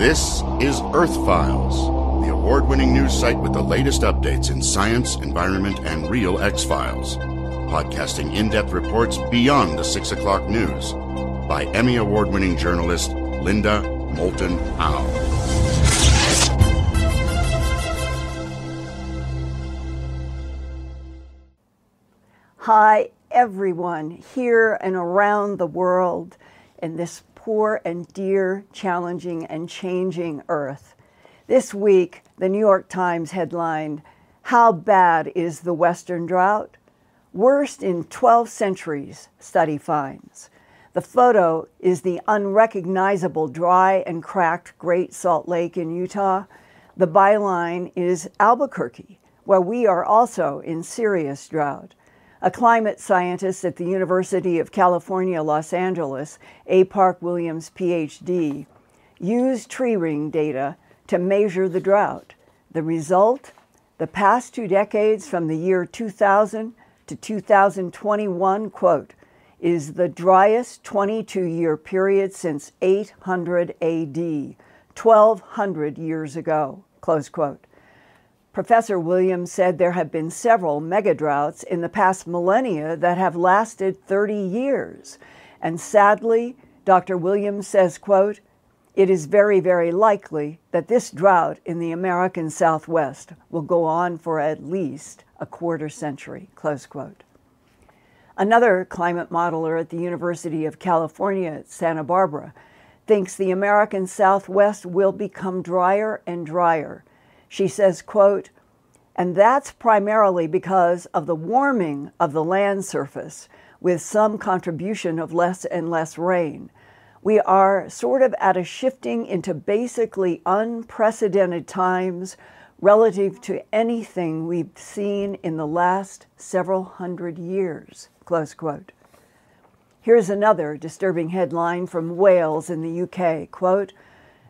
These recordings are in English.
This is Earth Files, the award winning news site with the latest updates in science, environment, and real X Files. Podcasting in depth reports beyond the 6 o'clock news by Emmy Award winning journalist Linda Moulton Howe. Hi, everyone, here and around the world in this poor and dear, challenging, and changing earth. This week, the New York Times headlined, How Bad is the Western Drought? Worst in 12 centuries, study finds. The photo is the unrecognizable dry and cracked Great Salt Lake in Utah. The byline is Albuquerque, where we are also in serious drought. A climate scientist at the University of California, Los Angeles, A. Park Williams, PhD, used tree ring data to measure the drought. The result? The past two decades from the year 2000 to 2021, quote, is the driest 22 year period since 800 AD, 1200 years ago, close quote. Professor Williams said there have been several megadroughts in the past millennia that have lasted 30 years. And sadly, Dr. Williams says, quote, it is very, very likely that this drought in the American Southwest will go on for at least a quarter century, close quote. Another climate modeler at the University of California at Santa Barbara thinks the American Southwest will become drier and drier she says, quote, and that's primarily because of the warming of the land surface with some contribution of less and less rain. We are sort of at a shifting into basically unprecedented times relative to anything we've seen in the last several hundred years. Close quote. Here's another disturbing headline from Wales in the UK. Quote,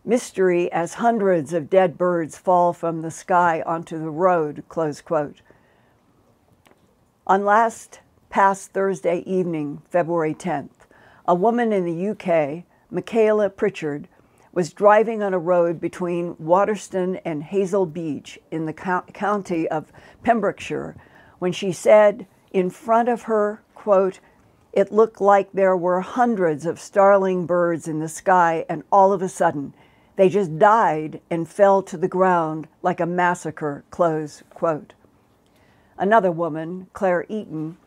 mystery as hundreds of dead birds fall from the sky onto the road, close quote. On last past Thursday evening, February 10th, a woman in the UK, Michaela Pritchard, was driving on a road between Waterston and Hazelbeach in the co- county of Pembrokeshire when she said in front of her, quote, it looked like there were hundreds of starling birds in the sky, and all of a sudden, they just died and fell to the ground like a massacre, close quote. Another woman, Claire Eaton,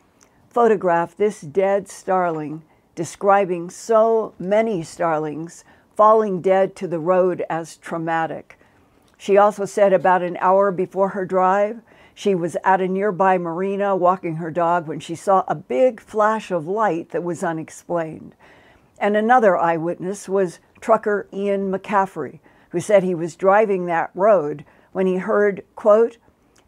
photographed this dead starling, describing so many starlings falling dead to the road as traumatic. She also said about an hour before her drive, she was at a nearby marina walking her dog when she saw a big flash of light that was unexplained. And another eyewitness was trucker Ian McCaffrey, who said he was driving that road when he heard, quote,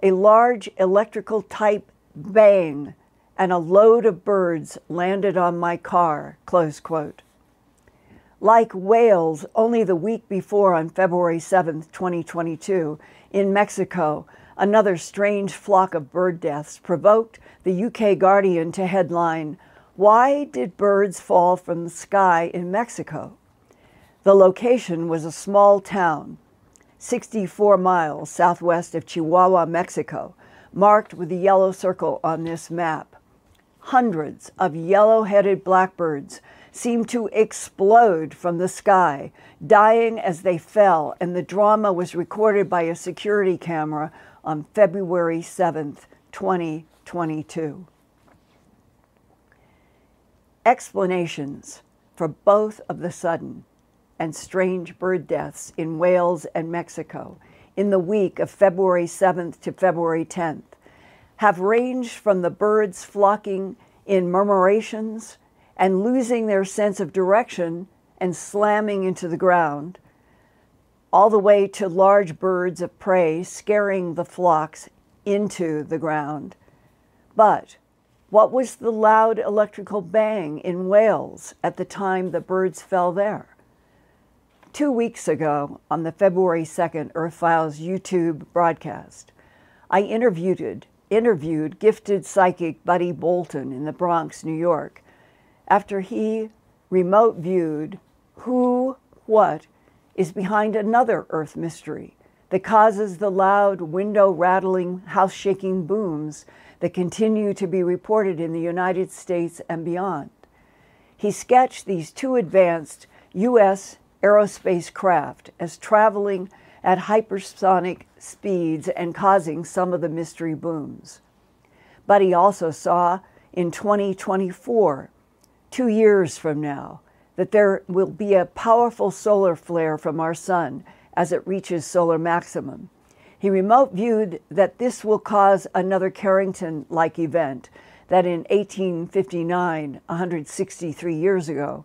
a large electrical type bang and a load of birds landed on my car, close quote. Like Wales, only the week before on February 7, 2022, in Mexico, another strange flock of bird deaths provoked the UK Guardian to headline, Why did birds fall from the sky in Mexico? The location was a small town, 64 miles southwest of Chihuahua, Mexico, marked with a yellow circle on this map. Hundreds of yellow headed blackbirds seemed to explode from the sky, dying as they fell, and the drama was recorded by a security camera on February 7, 2022. Explanations for both of the sudden and strange bird deaths in Wales and Mexico in the week of February 7th to February 10th have ranged from the birds flocking in murmurations and losing their sense of direction and slamming into the ground, all the way to large birds of prey scaring the flocks into the ground. But what was the loud electrical bang in Wales at the time the birds fell there? Two weeks ago, on the February 2nd Earth Files YouTube broadcast, I interviewed, interviewed gifted psychic Buddy Bolton in the Bronx, New York, after he remote viewed who, what, is behind another Earth mystery that causes the loud, window rattling, house shaking booms that continue to be reported in the United States and beyond. He sketched these two advanced U.S. aerospace craft as traveling at hypersonic speeds and causing some of the mystery booms. But he also saw in 2024, two years from now, that there will be a powerful solar flare from our sun as it reaches solar maximum. He remote viewed that this will cause another Carrington like event, that in 1859, 163 years ago,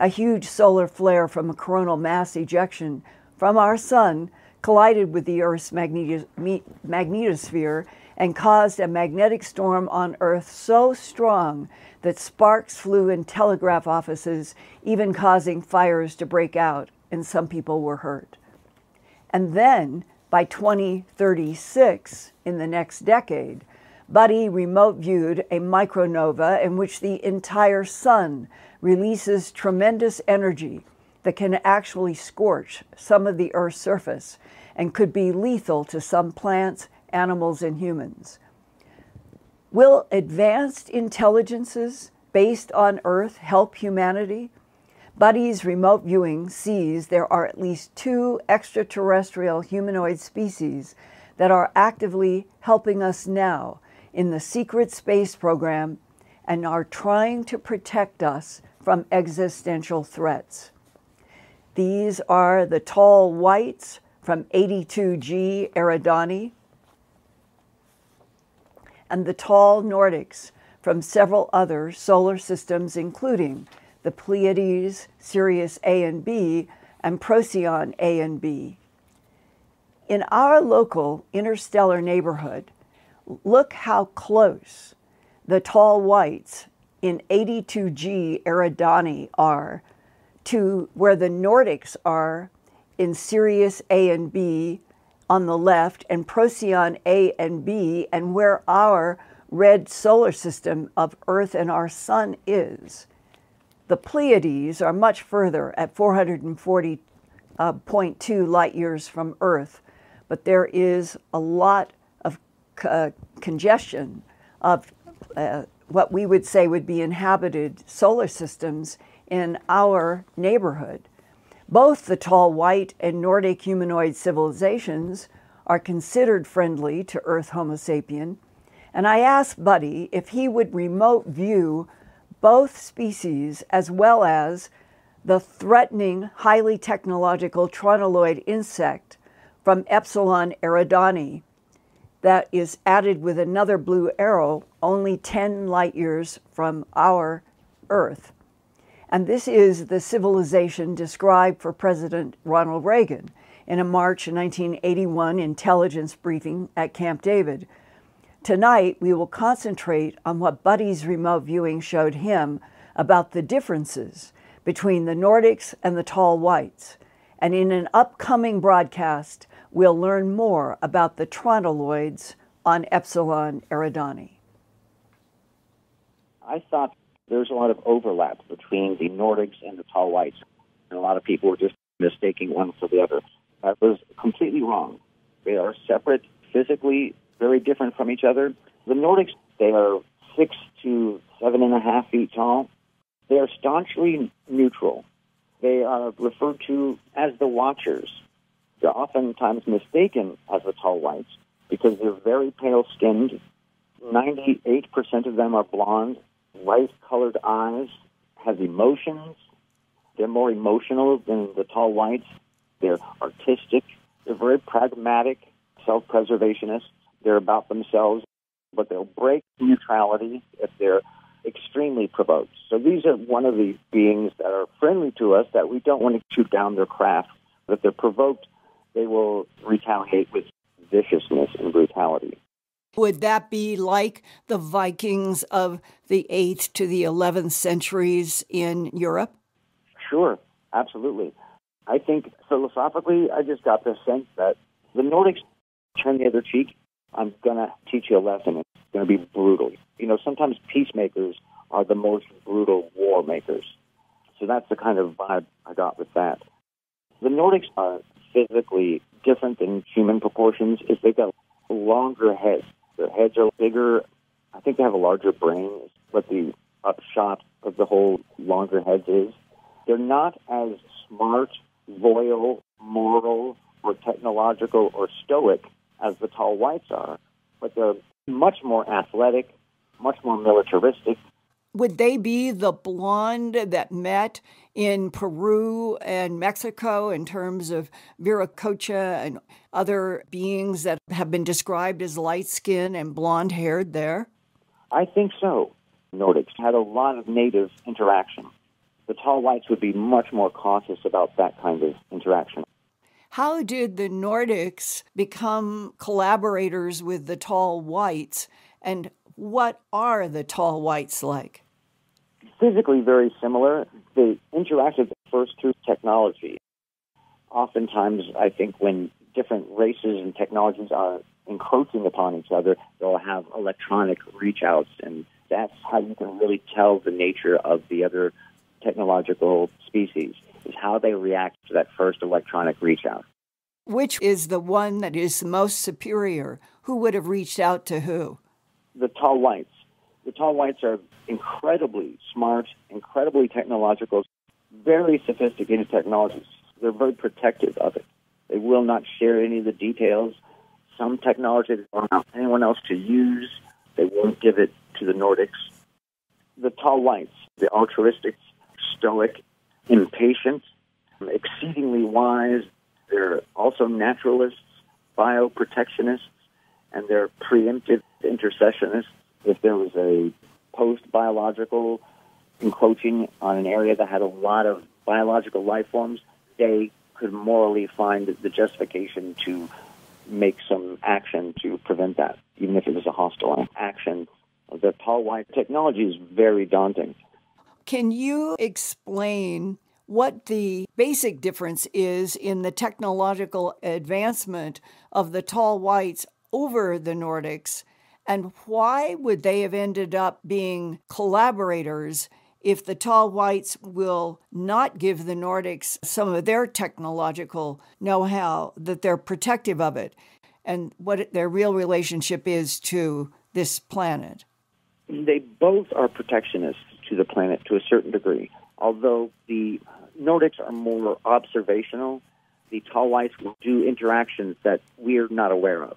a huge solar flare from a coronal mass ejection from our sun collided with the Earth's magnetosphere and caused a magnetic storm on Earth so strong that sparks flew in telegraph offices, even causing fires to break out, and some people were hurt. And then by 2036, in the next decade, Buddy remote viewed a micronova in which the entire sun releases tremendous energy that can actually scorch some of the Earth's surface and could be lethal to some plants, animals, and humans. Will advanced intelligences based on Earth help humanity? Buddy's remote viewing sees there are at least two extraterrestrial humanoid species that are actively helping us now in the secret space program and are trying to protect us from existential threats. These are the tall whites from 82G Eridani and the tall Nordics from several other solar systems, including the Pleiades, Sirius A and B, and Procyon A and B. In our local interstellar neighborhood, look how close the tall whites in 82G Eridani are to where the Nordics are in Sirius A and B on the left and Procyon A and B, and where our red solar system of Earth and our Sun is. The Pleiades are much further at 440.2 uh, light years from Earth, but there is a lot of uh, congestion of uh, what we would say would be inhabited solar systems in our neighborhood. Both the tall white and Nordic humanoid civilizations are considered friendly to Earth Homo sapien, and I asked Buddy if he would remote view both species as well as the threatening, highly technological tronoloid insect from Epsilon eridani that is added with another blue arrow only 10 light years from our Earth. And this is the civilization described for President Ronald Reagan in a March 1981 intelligence briefing at Camp David Tonight, we will concentrate on what Buddy's remote viewing showed him about the differences between the Nordics and the tall whites. And in an upcoming broadcast, we'll learn more about the tronoloids on Epsilon Eridani. I thought there's a lot of overlap between the Nordics and the tall whites, and a lot of people were just mistaking one for the other. That was completely wrong. They are separate physically very different from each other. The Nordics, they are six to seven and a half feet tall. They are staunchly neutral. They are referred to as the Watchers. They're oftentimes mistaken as the tall whites because they're very pale skinned. 98% of them are blonde, light colored eyes, have emotions. They're more emotional than the tall whites. They're artistic. They're very pragmatic, self preservationists. They're about themselves, but they'll break neutrality if they're extremely provoked. So these are one of the beings that are friendly to us that we don't want to shoot down their craft. If they're provoked, they will retaliate with viciousness and brutality. Would that be like the Vikings of the 8th to the 11th centuries in Europe? Sure, absolutely. I think philosophically, I just got the sense that the Nordics turn the other cheek I'm going to teach you a lesson. It's going to be brutal. You know, sometimes peacemakers are the most brutal war makers. So that's the kind of vibe I got with that. The Nordics are physically different than human proportions is they've got longer heads. Their heads are bigger. I think they have a larger brain, what the upshot of the whole longer heads is. They're not as smart, loyal, moral, or technological or stoic as the tall whites are, but they're much more athletic, much more militaristic. Would they be the blonde that met in Peru and Mexico in terms of Viracocha and other beings that have been described as light skinned and blonde haired there? I think so. Nordics had a lot of native interaction. The tall whites would be much more cautious about that kind of interaction. How did the Nordics become collaborators with the tall whites, and what are the tall whites like? Physically very similar. They interacted first through technology. Oftentimes, I think when different races and technologies are encroaching upon each other, they'll have electronic reach outs, and that's how you can really tell the nature of the other technological species is how they react to that first electronic reach out. Which is the one that is the most superior? Who would have reached out to who? The tall whites. The tall whites are incredibly smart, incredibly technological, very sophisticated technologies. They're very protective of it. They will not share any of the details. Some technology they don't want anyone else to use. They won't give it to the Nordics. The tall whites, the altruistic, stoic, impatient, exceedingly wise. They're also naturalists, bioprotectionists, and they're preemptive intercessionists. If there was a post biological encroaching on an area that had a lot of biological life forms, they could morally find the justification to make some action to prevent that, even if it was a hostile action. The tall white technology is very daunting. Can you explain what the basic difference is in the technological advancement of the tall whites over the Nordics, and why would they have ended up being collaborators if the tall whites will not give the Nordics some of their technological know how, that they're protective of it, and what their real relationship is to this planet? They both are protectionists to the planet to a certain degree. Although the Nordics are more observational, the tall whites will do interactions that we're not aware of.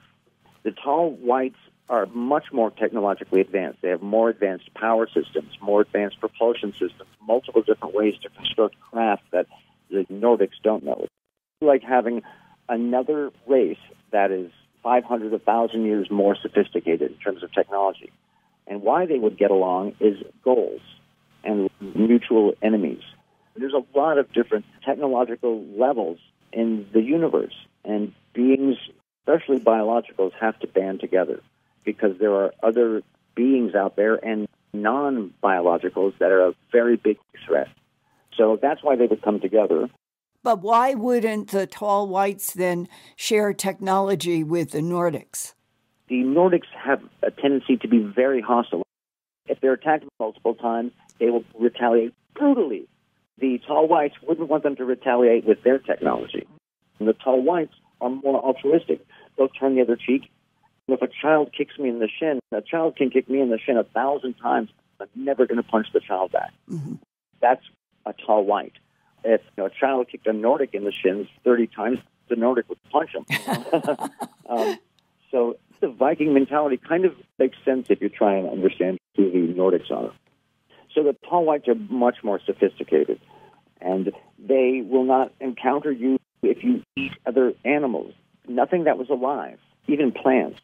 The tall whites are much more technologically advanced. They have more advanced power systems, more advanced propulsion systems, multiple different ways to construct craft that the Nordics don't know. It's like having another race that is 500, 1,000 years more sophisticated in terms of technology. And why they would get along is goals and mutual enemies. There's a lot of different technological levels in the universe, and beings, especially biologicals, have to band together because there are other beings out there and non biologicals that are a very big threat. So that's why they would come together. But why wouldn't the tall whites then share technology with the Nordics? The Nordics have a tendency to be very hostile. If they're attacked multiple times, they will retaliate brutally. The tall whites wouldn't want them to retaliate with their technology. And the tall whites are more altruistic. They'll turn the other cheek. If a child kicks me in the shin, a child can kick me in the shin a thousand times. I'm never going to punch the child back. Mm-hmm. That's a tall white. If you know, a child kicked a Nordic in the shins 30 times, the Nordic would punch him. um, so the Viking mentality kind of makes sense if you try and understand who the Nordics are. So the tall whites are much more sophisticated, and they will not encounter you if you eat other animals. Nothing that was alive, even plants.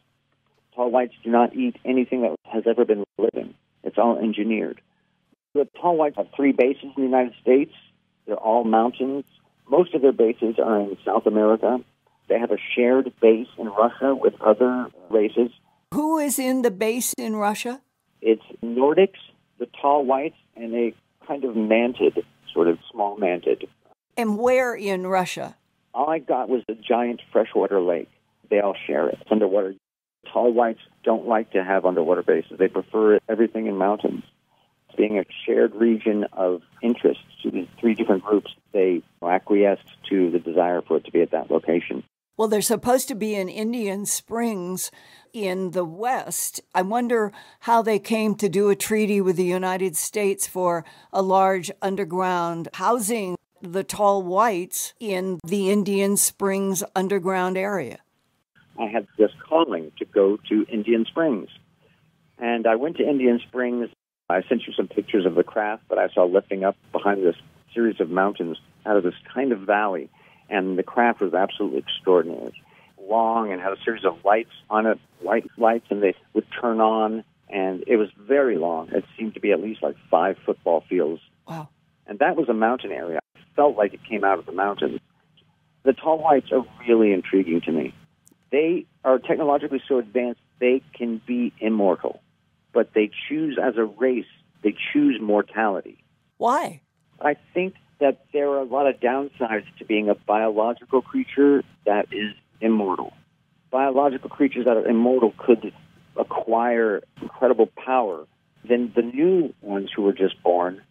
Tall whites do not eat anything that has ever been living. It's all engineered. The tall whites have three bases in the United States. They're all mountains. Most of their bases are in South America. They have a shared base in Russia with other races. Who is in the base in Russia? It's Nordics, the tall whites, and a kind of mantid, sort of small mantid. And where in Russia? All I got was a giant freshwater lake. They all share it. It's underwater. Tall whites don't like to have underwater bases. They prefer everything in mountains. being a shared region of interest to these three different groups, they acquiesced to the desire for it to be at that location. Well, they're supposed to be in Indian Springs in the West. I wonder how they came to do a treaty with the United States for a large underground housing the tall whites in the Indian Springs underground area. I had this calling to go to Indian Springs. And I went to Indian Springs. I sent you some pictures of the craft that I saw lifting up behind this series of mountains out of this kind of valley. And the craft was absolutely extraordinary. Long and had a series of lights on it, white lights, and they would turn on. And it was very long. It seemed to be at least like five football fields. Wow. And that was a mountain area. Felt like it came out of the mountains. The tall whites are really intriguing to me. They are technologically so advanced, they can be immortal, but they choose as a race, they choose mortality. Why? I think that there are a lot of downsides to being a biological creature that is immortal. Biological creatures that are immortal could acquire incredible power. Then the new ones who were just born,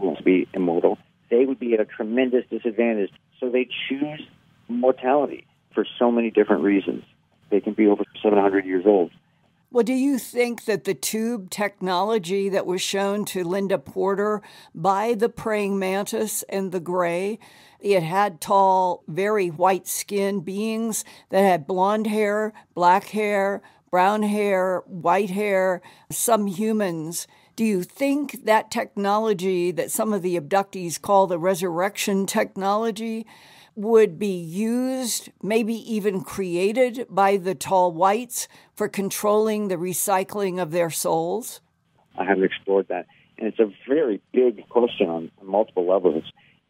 to be immortal, they would be at a tremendous disadvantage. So they choose mortality for so many different reasons. They can be over 700 years old. Well, do you think that the tube technology that was shown to Linda Porter by the praying mantis and the gray, it had tall, very white skinned beings that had blonde hair, black hair, brown hair, white hair, some humans. Do you think that technology that some of the abductees call the resurrection technology would be used, maybe even created by the tall whites for controlling the recycling of their souls? I haven't explored that. And it's a very big question on multiple levels.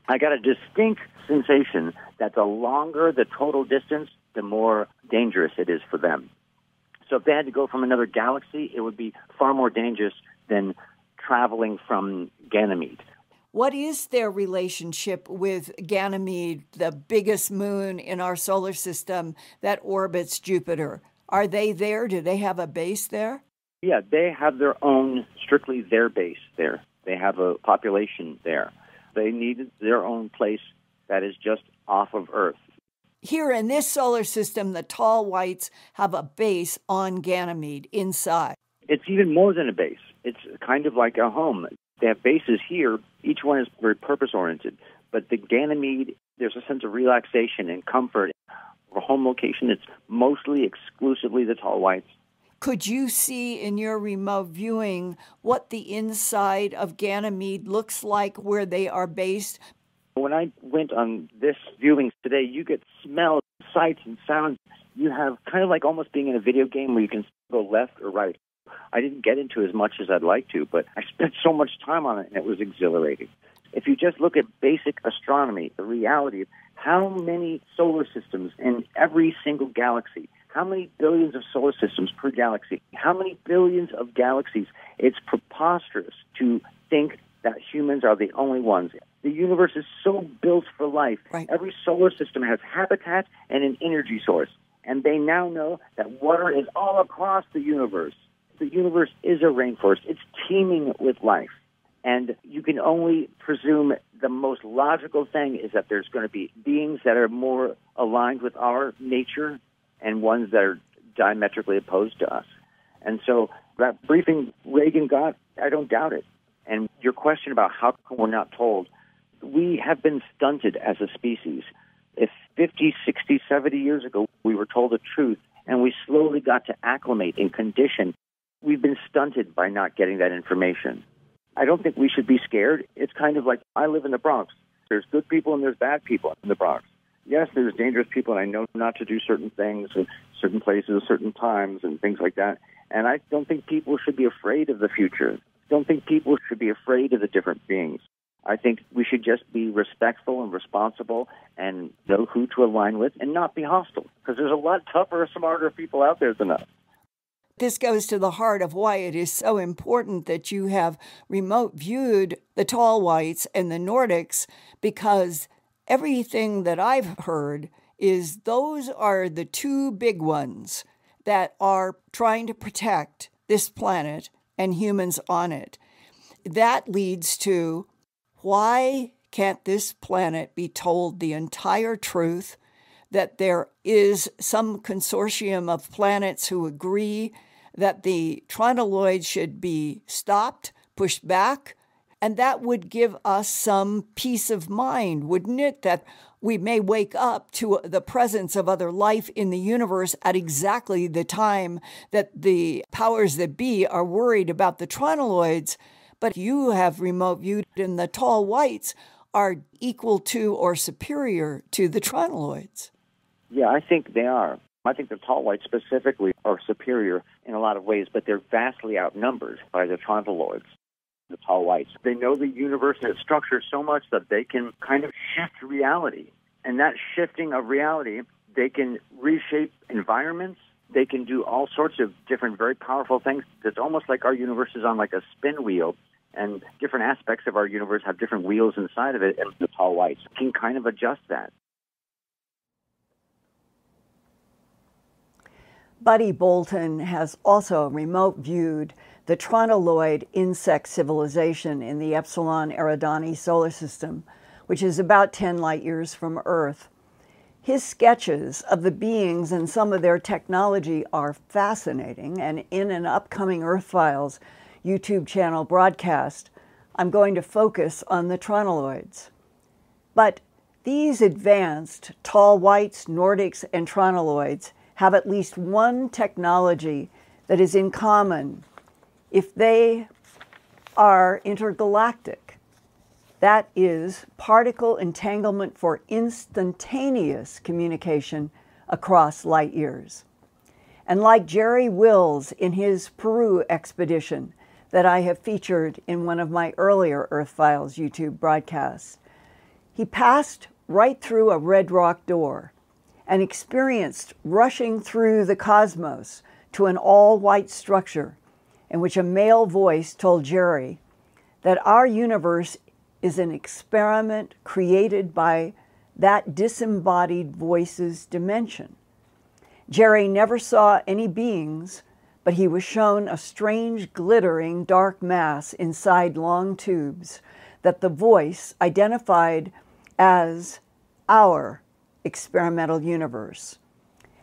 I got a distinct sensation that the longer the total distance, the more dangerous it is for them. So if they had to go from another galaxy, it would be far more dangerous than traveling from Ganymede. What is their relationship with Ganymede, the biggest moon in our solar system that orbits Jupiter? Are they there? Do they have a base there? Yeah, they have their own, strictly their base there. They have a population there. They need their own place that is just off of Earth. Here in this solar system, the tall whites have a base on Ganymede inside. It's even more than a base. It's kind of like a home. They have bases here. Each one is very purpose oriented. But the Ganymede, there's a sense of relaxation and comfort. For home location, it's mostly exclusively the tall whites. Could you see in your remote viewing what the inside of Ganymede looks like where they are based? When I went on this viewing today, you get smells, sights, and sounds. You have kind of like almost being in a video game where you can go left or right. I didn't get into as much as I'd like to, but I spent so much time on it and it was exhilarating. If you just look at basic astronomy, the reality of how many solar systems in every single galaxy, how many billions of solar systems per galaxy, how many billions of galaxies, it's preposterous to think that humans are the only ones. The universe is so built for life. Right. Every solar system has habitat and an energy source. And they now know that water is all across the universe the universe is a rainforest. It's teeming with life. And you can only presume the most logical thing is that there's going to be beings that are more aligned with our nature and ones that are diametrically opposed to us. And so that briefing Reagan got, I don't doubt it. And your question about how come we're not told, we have been stunted as a species. If 50, 60, 70 years ago we were told the truth and we slowly got to acclimate and condition we've been stunted by not getting that information. I don't think we should be scared. It's kind of like I live in the Bronx. There's good people and there's bad people in the Bronx. Yes, there's dangerous people, and I know not to do certain things in certain places, certain times, and things like that. And I don't think people should be afraid of the future. I don't think people should be afraid of the different beings. I think we should just be respectful and responsible and know who to align with and not be hostile because there's a lot tougher, smarter people out there than us. This goes to the heart of why it is so important that you have remote viewed the tall whites and the Nordics because everything that I've heard is those are the two big ones that are trying to protect this planet and humans on it. that leads to why can't this planet be told the entire truth that there is some consortium of planets who agree that the tronoloids should be stopped, pushed back, and that would give us some peace of mind, wouldn't it? That we may wake up to the presence of other life in the universe at exactly the time that the powers that be are worried about the tronoloids. But you have remote viewed, and the tall whites are equal to or superior to the tronoloids. Yeah, I think they are. I think the tall whites specifically are superior in a lot of ways, but they're vastly outnumbered by the tronoloids, the tall whites. They know the universe and its structure so much that they can kind of shift reality. And that shifting of reality, they can reshape environments. They can do all sorts of different, very powerful things. It's almost like our universe is on like a spin wheel, and different aspects of our universe have different wheels inside of it, and the tall whites can kind of adjust that. Buddy Bolton has also remote viewed the Tronoloid insect civilization in the Epsilon Eridani solar system, which is about 10 light years from Earth. His sketches of the beings and some of their technology are fascinating, and in an upcoming Earth Files YouTube channel broadcast, I'm going to focus on the Tronoloids. But these advanced tall whites, Nordics, and Tronoloids have at least one technology that is in common if they are intergalactic. That is particle entanglement for instantaneous communication across light years. And like Jerry Wills in his Peru expedition that I have featured in one of my earlier Earth Files YouTube broadcasts, he passed right through a red rock door and experienced rushing through the cosmos to an all white structure in which a male voice told Jerry that our universe is an experiment created by that disembodied voice's dimension. Jerry never saw any beings, but he was shown a strange glittering dark mass inside long tubes that the voice identified as our experimental universe.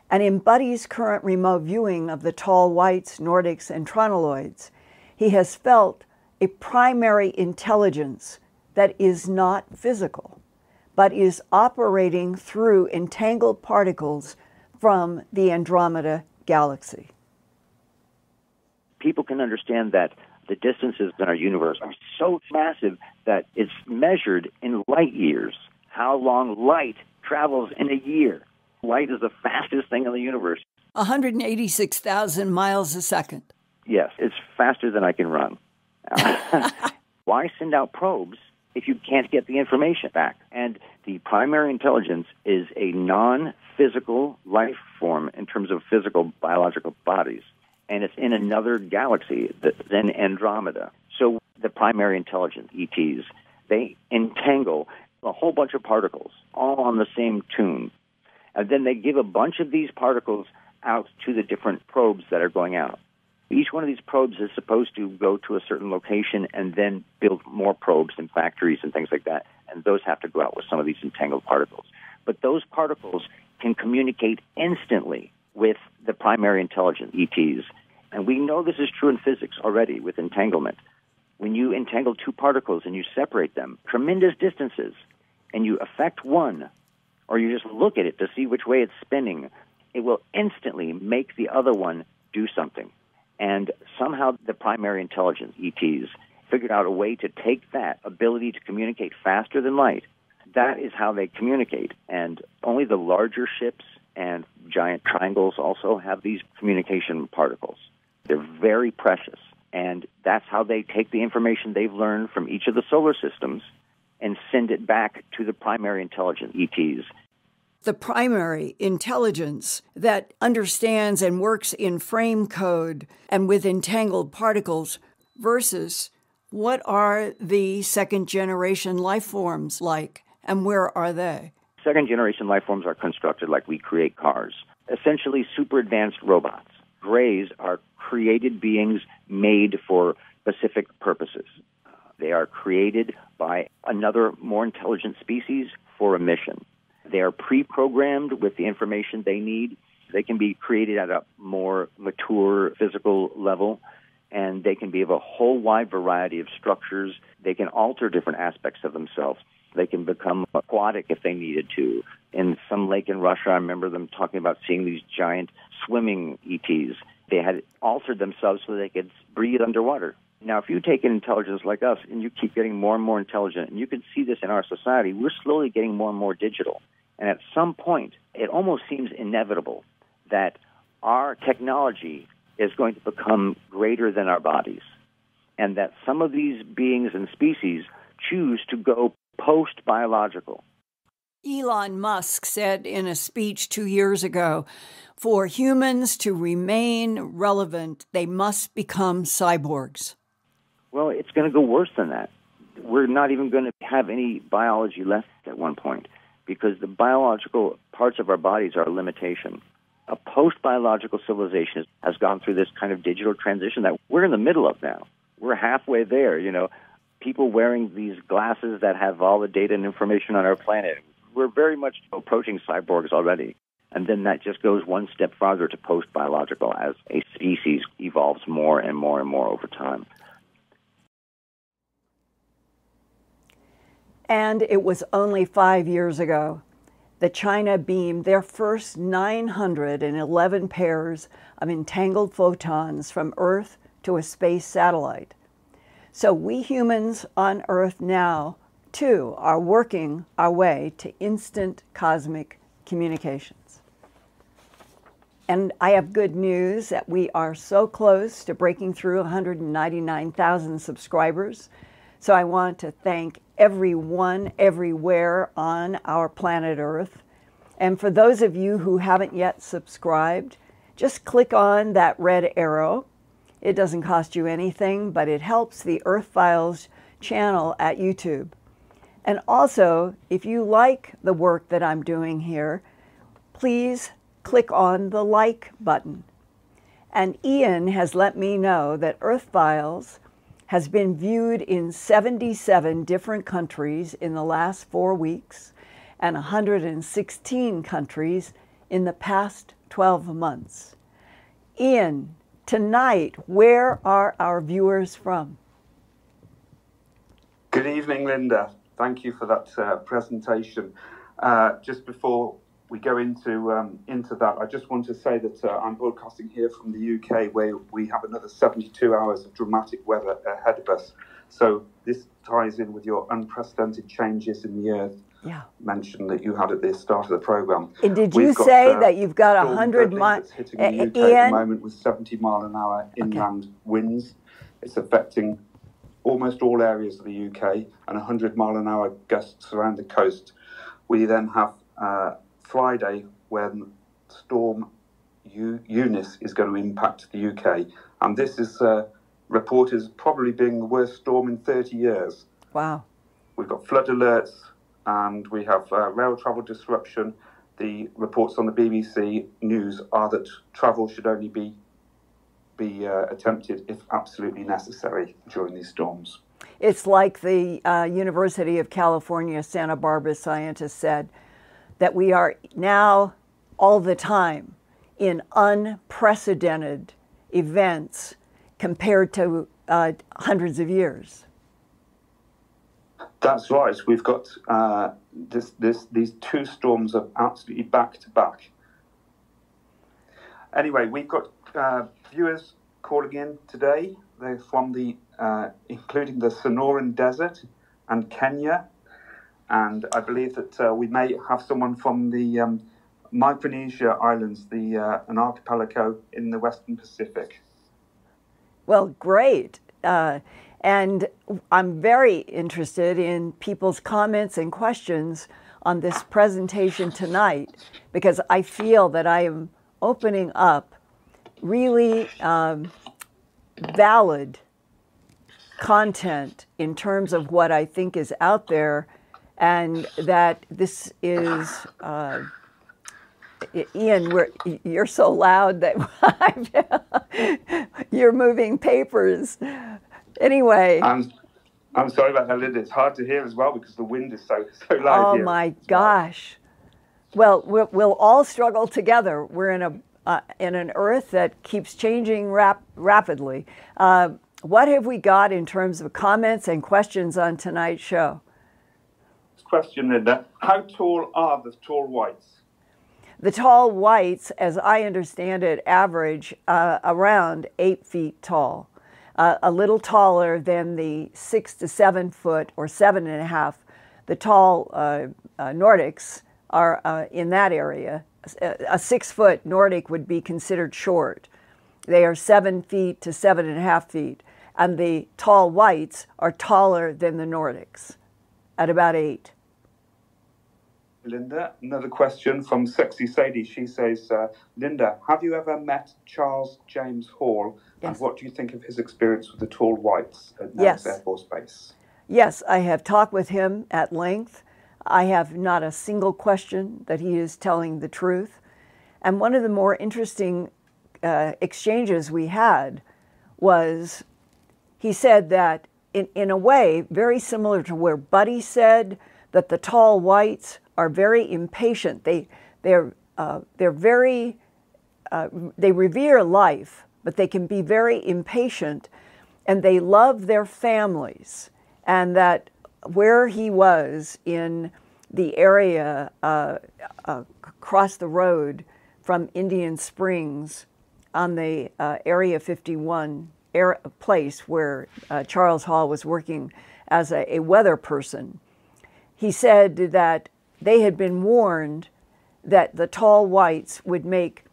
And in Buddy's current remote viewing of the tall whites, Nordics, and Tronoloids, he has felt a primary intelligence that is not physical, but is operating through entangled particles from the Andromeda galaxy. People can understand that the distances in our universe are so massive that it's measured in light years. How long light travels in a year. Light is the fastest thing in the universe. 186,000 miles a second. Yes, it's faster than I can run. Why send out probes if you can't get the information back? And the primary intelligence is a non physical life form in terms of physical biological bodies. And it's in another galaxy than Andromeda. So the primary intelligence, ETs, they entangle a whole bunch of particles, all on the same tune. And then they give a bunch of these particles out to the different probes that are going out. Each one of these probes is supposed to go to a certain location and then build more probes in factories and things like that. And those have to go out with some of these entangled particles. But those particles can communicate instantly with the primary intelligence, ETs. And we know this is true in physics already with entanglement. When you entangle two particles and you separate them tremendous distances, and you affect one, or you just look at it to see which way it's spinning, it will instantly make the other one do something. And somehow the primary intelligence, ETs, figured out a way to take that ability to communicate faster than light. That is how they communicate. And only the larger ships and giant triangles also have these communication particles. They're very precious. And that's how they take the information they've learned from each of the solar systems and send it back to the primary intelligence, ETs. The primary intelligence that understands and works in frame code and with entangled particles versus what are the second generation life forms like and where are they? Second generation life forms are constructed like we create cars, essentially super advanced robots. Greys are created beings made for specific purposes They are created by another more intelligent species for a mission. They are pre programmed with the information they need. They can be created at a more mature physical level, and they can be of a whole wide variety of structures. They can alter different aspects of themselves. They can become aquatic if they needed to. In some lake in Russia, I remember them talking about seeing these giant swimming ETs. They had altered themselves so they could breathe underwater. Now, if you take an intelligence like us and you keep getting more and more intelligent, and you can see this in our society, we're slowly getting more and more digital. And at some point, it almost seems inevitable that our technology is going to become greater than our bodies. And that some of these beings and species choose to go post biological. Elon Musk said in a speech two years ago for humans to remain relevant, they must become cyborgs. Well, it's going to go worse than that. We're not even going to have any biology left at one point because the biological parts of our bodies are a limitation. A post biological civilization has gone through this kind of digital transition that we're in the middle of now. We're halfway there, you know. People wearing these glasses that have all the data and information on our planet. We're very much approaching cyborgs already. And then that just goes one step farther to post biological as a species evolves more and more and more over time. And it was only five years ago that China beamed their first 911 pairs of entangled photons from Earth to a space satellite. So we humans on Earth now, too, are working our way to instant cosmic communications. And I have good news that we are so close to breaking through 199,000 subscribers. So I want to thank everyone, everywhere on our planet Earth. And for those of you who haven't yet subscribed, just click on that red arrow. It doesn't cost you anything, but it helps the Earth Files channel at YouTube. And also, if you like the work that I'm doing here, please click on the like button. And Ian has let me know that Earth Files has been viewed in 77 different countries in the last four weeks and 116 countries in the past 12 months. Ian, tonight, where are our viewers from? Good evening, Linda. Thank you for that uh, presentation. Uh, just before we go into um, into that, I just want to say that uh, I'm broadcasting here from the UK, where we have another 72 hours of dramatic weather ahead of us. So this ties in with your unprecedented changes in the earth. Yeah. Mentioned that you had at the start of the program. And did you got, say uh, that you've got a hundred miles? hitting the UK Ian? at the moment with 70 mile an hour inland okay. winds. It's affecting almost all areas of the UK and 100 mile an hour gusts around the coast. We then have uh, Friday when Storm Eunice is going to impact the UK. And this is uh, reported as probably being the worst storm in 30 years. Wow. We've got flood alerts and we have uh, rail travel disruption. The reports on the BBC News are that travel should only be be uh, attempted if absolutely necessary during these storms. It's like the uh, University of California, Santa Barbara scientist said that we are now all the time in unprecedented events compared to uh, hundreds of years. That's right. We've got uh, this, this, these two storms are absolutely back to back. Anyway, we've got uh, viewers calling in today. They're from the, uh, including the Sonoran Desert and Kenya and I believe that uh, we may have someone from the um, Micronesia Islands, the uh, an archipelago in the Western Pacific. Well, great. Uh, and I'm very interested in people's comments and questions on this presentation tonight because I feel that I am opening up really um, valid content in terms of what I think is out there and that this is. Uh, Ian, you're so loud that you're moving papers. Anyway. I'm, I'm sorry about that, Linda. It's hard to hear as well because the wind is so so loud oh here. My gosh! Well, we'll, we'll all struggle together. We're in a uh, in an Earth that keeps changing rap- rapidly. Uh, what have we got in terms of comments and questions on tonight's show? Question, Linda. How tall are the tall whites? The tall whites, as I understand it, average uh, around eight feet tall, uh, a little taller than the six to seven foot or seven and a half. The tall uh, uh Nordics are uh, in that area. A six foot Nordic would be considered short. They are seven feet to seven and a half feet. And the tall whites are taller than the Nordics at about eight. Linda, another question from Sexy Sadie. She says, uh, Linda, have you ever met Charles James Hall? Yes. And what do you think of his experience with the tall whites at Nellis yes. Air Force Base? Yes, I have talked with him at length. I have not a single question that he is telling the truth. And one of the more interesting uh, exchanges we had was he said that, in, in a way, very similar to where Buddy said that the tall whites are very impatient. They, they're, uh, they're very, uh, they revere life, but they can be very impatient and they love their families. And that where he was in the area uh, uh, across the road from Indian Springs on the uh, Area 51 air, place where uh, Charles Hall was working as a, a weather person. He said that they had been warned that the tall whites would make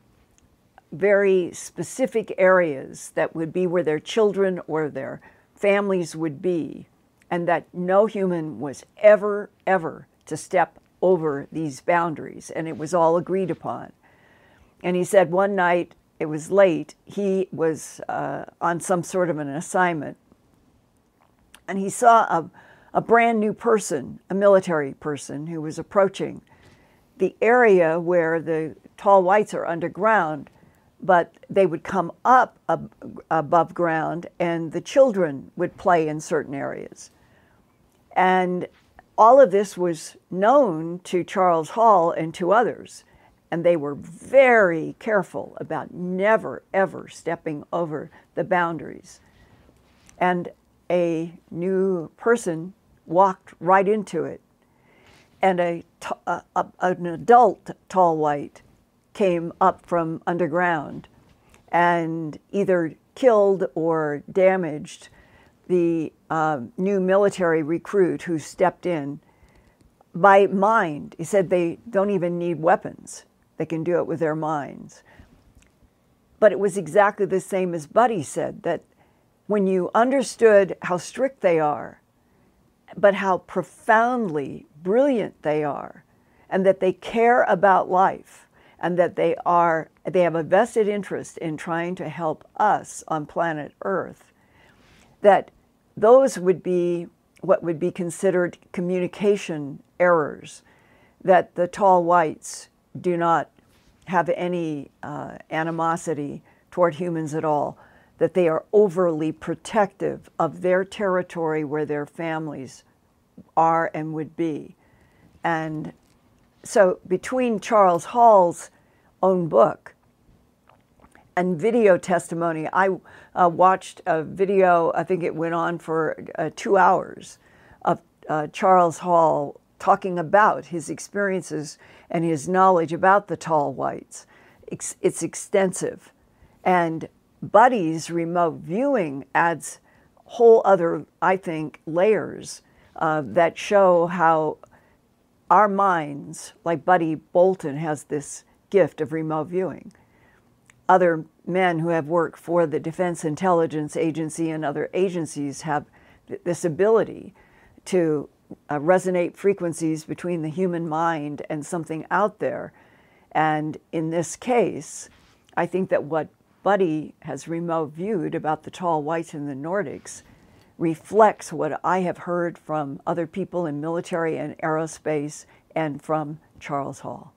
very specific areas that would be where their children or their families would be and that no human was ever, ever to step over these boundaries, and it was all agreed upon. And he said one night, it was late, he was uh, on some sort of an assignment, and he saw a, a brand new person, a military person, who was approaching the area where the tall whites are underground but they would come up ab- above ground and the children would play in certain areas. And all of this was known to Charles Hall and to others. And they were very careful about never, ever stepping over the boundaries. And a new person walked right into it. And a, a, a, an adult tall white came up from underground and either killed or damaged the uh, new military recruit who stepped in by mind. He said they don't even need weapons, they can do it with their minds. But it was exactly the same as Buddy said that when you understood how strict they are, but how profoundly brilliant they are, and that they care about life, and that they are they have a vested interest in trying to help us on planet Earth, that those would be what would be considered communication errors, that the tall whites do not have any uh, animosity toward humans at all, that they are overly protective of their territory where their families are and would be. And so between Charles Hall's own book and video testimony. I uh, watched a video, I think it went on for uh, two hours, of uh, Charles Hall talking about his experiences and his knowledge about the tall whites. It's, it's extensive. And Buddy's remote viewing adds whole other, I think, layers uh, that show how our minds, like Buddy Bolton, has this gift of remote viewing other men who have worked for the Defense Intelligence Agency and other agencies have this ability to uh, resonate frequencies between the human mind and something out there. And in this case, I think that what Buddy has remote viewed about the tall whites in the Nordics reflects what I have heard from other people in military and aerospace and from Charles Hall.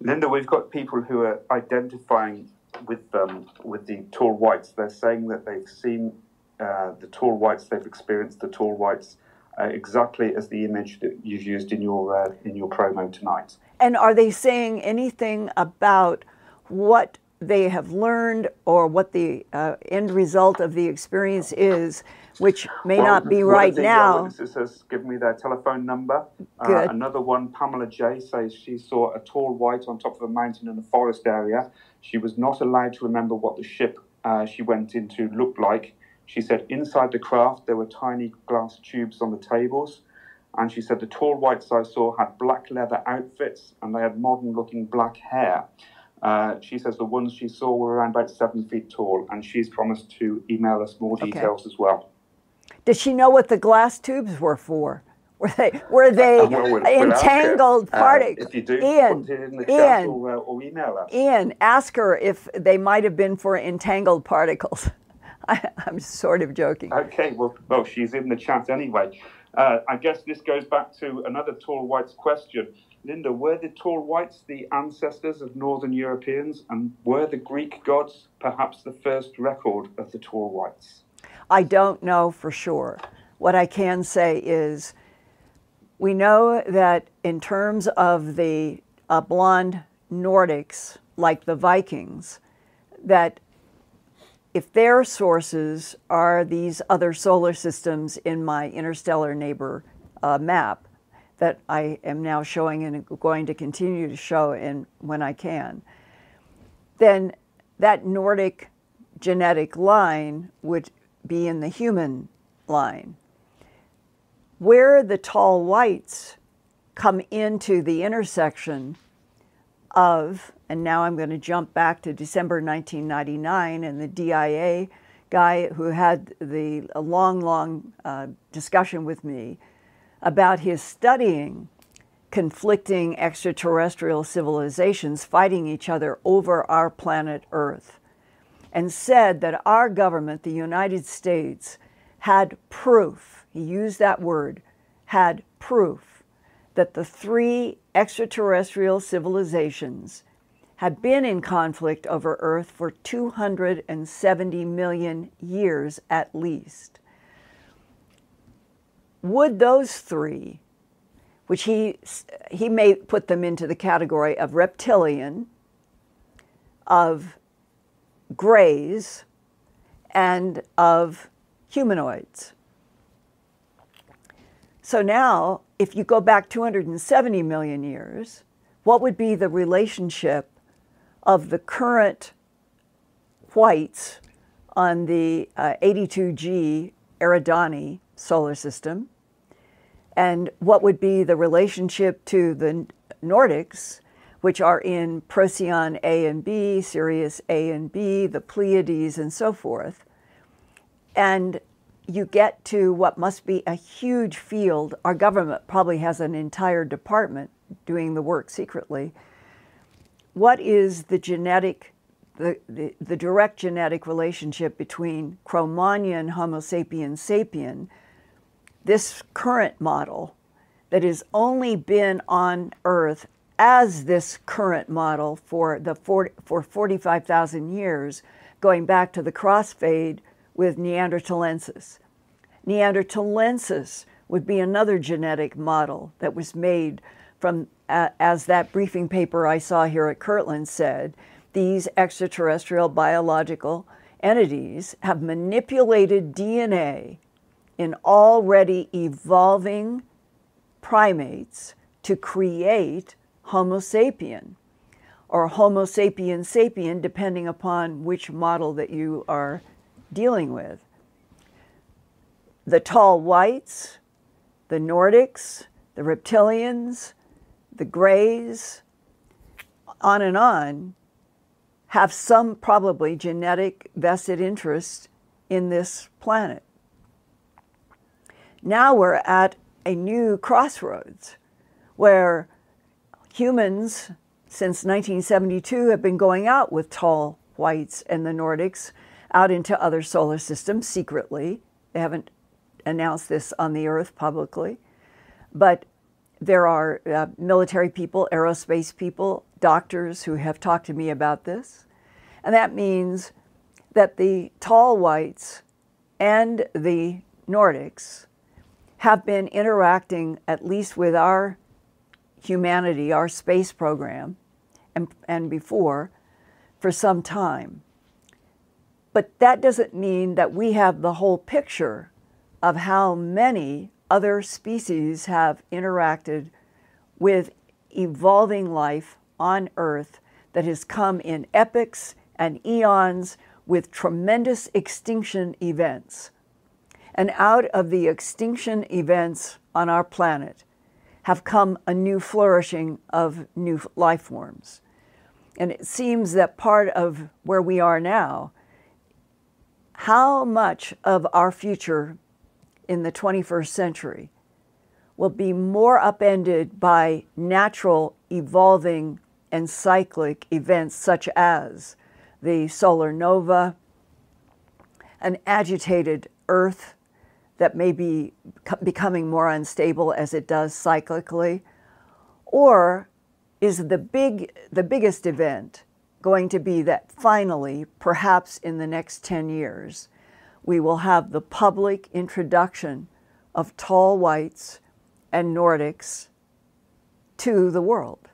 Linda, we've got people who are identifying with um, with the tall whites. They're saying that they've seen uh, the tall whites, they've experienced the tall whites uh, exactly as the image that you've used in your uh, in your promo tonight. And are they saying anything about what they have learned or what the uh, end result of the experience is, which may well, not be right the, now? Witnesses has given me their telephone number. Uh, another one, Pamela J, says she saw a tall white on top of a mountain in a forest area. She was not allowed to remember what the ship uh, she went into looked like. She said inside the craft there were tiny glass tubes on the tables. And she said the tall whites I saw had black leather outfits and they had modern looking black hair. Uh, she says the ones she saw were around about seven feet tall, and she's promised to email us more Okay. details as well. Did she know what the glass tubes were for? Were they were they Uh, well, we'll- we'll ask entangled Uh, particles? if you do, Ian, put it in the chat or, uh, or email us. Ian, ask her if they might have been for entangled particles. I, I'm sort of joking. Okay, well, well, she's in the chat anyway. Uh, I guess this goes back to another tall whites question. Linda, were the tall whites the ancestors of northern Europeans, and were the Greek gods perhaps the first record of the tall whites? I don't know for sure. What I can say is we know that in terms of the uh, blonde Nordics, like the Vikings, that if their sources are these other solar systems in my interstellar neighbor uh, map that I am now showing and going to continue to show in when I can, then that Nordic genetic line would be in the human line. Where the tall whites come into the intersection of, and now I'm going to jump back to December 1999 and the DIA guy who had the long, long uh, discussion with me about his studying conflicting extraterrestrial civilizations fighting each other over our planet Earth and said that our government, the United States, had proof, he used that word, had proof that the three extraterrestrial civilizations had been in conflict over Earth for 270 million years at least. Would those three, which he, he may put them into the category of reptilian, of grays, and of humanoids. So now, if you go back 270 million years, what would be the relationship of the current whites on the uh, 82G Eridani solar system? And what would be the relationship to the Nordics, which are in Procyon A and B, Sirius A and B, the Pleiades, and so forth? And you get to what must be a huge field. Our government probably has an entire department doing the work secretly. What is the genetic, the, the, the direct genetic relationship between Cro-Magnon, Homo sapiens sapien, this current model that has only been on Earth as this current model for the 40, for 45,000 years, going back to the crossfade with Neanderthalensis. Neanderthalensis would be another genetic model that was made from, uh, as that briefing paper I saw here at Kirtland said, these extraterrestrial biological entities have manipulated DNA in already evolving primates to create Homo sapien or Homo sapien sapien, depending upon which model that you are dealing with. The tall whites, the Nordics, the reptilians, the grays, on and on, have some probably genetic vested interest in this planet. Now we're at a new crossroads where humans since 1972 have been going out with tall whites and the Nordics out into other solar systems secretly. They haven't announced this on the Earth publicly, but there are uh, military people, aerospace people, doctors who have talked to me about this. And that means that the tall whites and the Nordics have been interacting at least with our humanity, our space program, and, and before for some time. But that doesn't mean that we have the whole picture of how many other species have interacted with evolving life on Earth that has come in epochs and eons with tremendous extinction events. And out of the extinction events on our planet have come a new flourishing of new life forms. And it seems that part of where we are now, how much of our future in the 21st century will be more upended by natural, evolving, and cyclic events such as the solar nova, an agitated Earth that may be becoming more unstable as it does cyclically, or is the big the biggest event going to be that finally, perhaps in the next 10 years, we will have the public introduction of tall whites and Nordics to the world.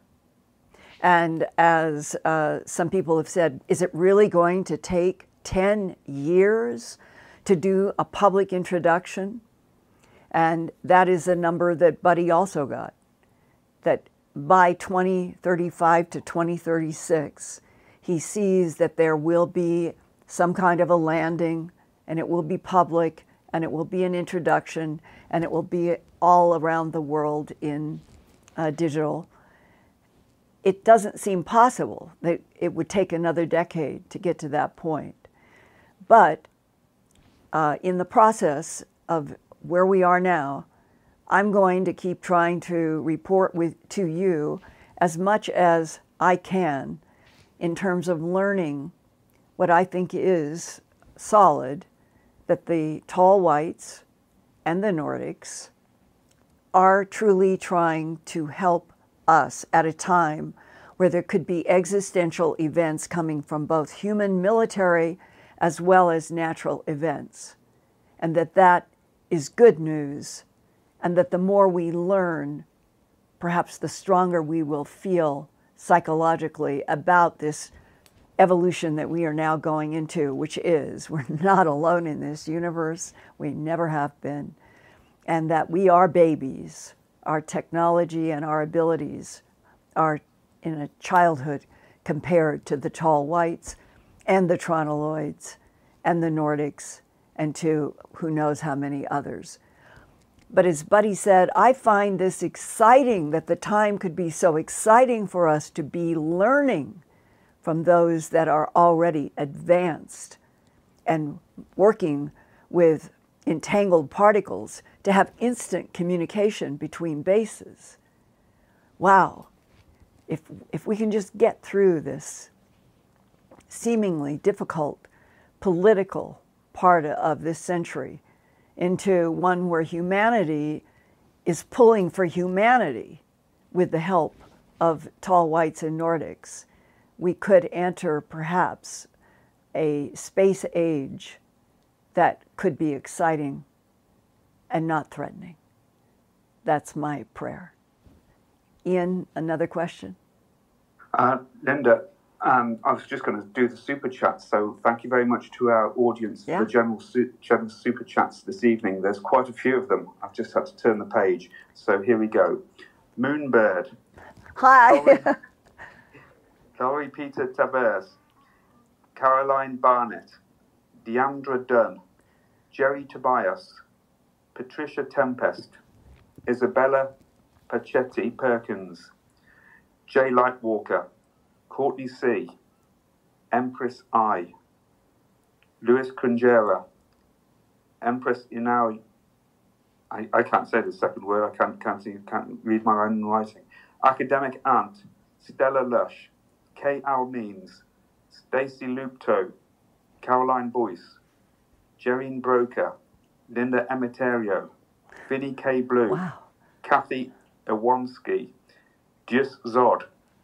And as uh, some people have said, is it really going to take 10 years to do a public introduction? And that is a number that Buddy also got, that by 2035 to 2036, he sees that there will be some kind of a landing and it will be public and it will be an introduction and it will be all around the world in uh, digital. It doesn't seem possible that it would take another decade to get to that point. But uh, in the process of where we are now, I'm going to keep trying to report with, to you as much as I can in terms of learning what I think is solid that the tall whites and the Nordics are truly trying to help us at a time where there could be existential events coming from both human military as well as natural events and that that is good news and that the more we learn perhaps the stronger we will feel psychologically about this evolution that we are now going into, which is we're not alone in this universe, we never have been, and that we are babies. Our technology and our abilities are in a childhood compared to the tall whites and the Tronoloids and the Nordics and to who knows how many others. But as Buddy said, I find this exciting that the time could be so exciting for us to be learning from those that are already advanced and working with entangled particles to have instant communication between bases. Wow, if, if we can just get through this seemingly difficult political part of this century into one where humanity is pulling for humanity with the help of tall whites and Nordics we could enter perhaps a space age that could be exciting and not threatening. That's my prayer. Ian, another question? Uh, Linda, um, I was just going to do the super chats, so thank you very much to our audience yeah. for the general, su- general super chats this evening. There's quite a few of them. I've just had to turn the page. So here we go. Moonbird. Hi. Laurie Peter Tavares, Caroline Barnett, Deandra Dunn, Jerry Tobias, Patricia Tempest, Isabella Pachetti Perkins, Jay Lightwalker, Courtney C., Empress I, Luis Crungera, Empress Inaui. I, I can't say the second word, I can't, can't, see, can't read my own writing. Academic Aunt, Stella Lush, Kay Almeans, Stacey Lupto, Caroline Boyce, Jerine Broker, Linda Emiterio, Vinnie K. Blue, wow. Kathy Iwanski, Just Zod,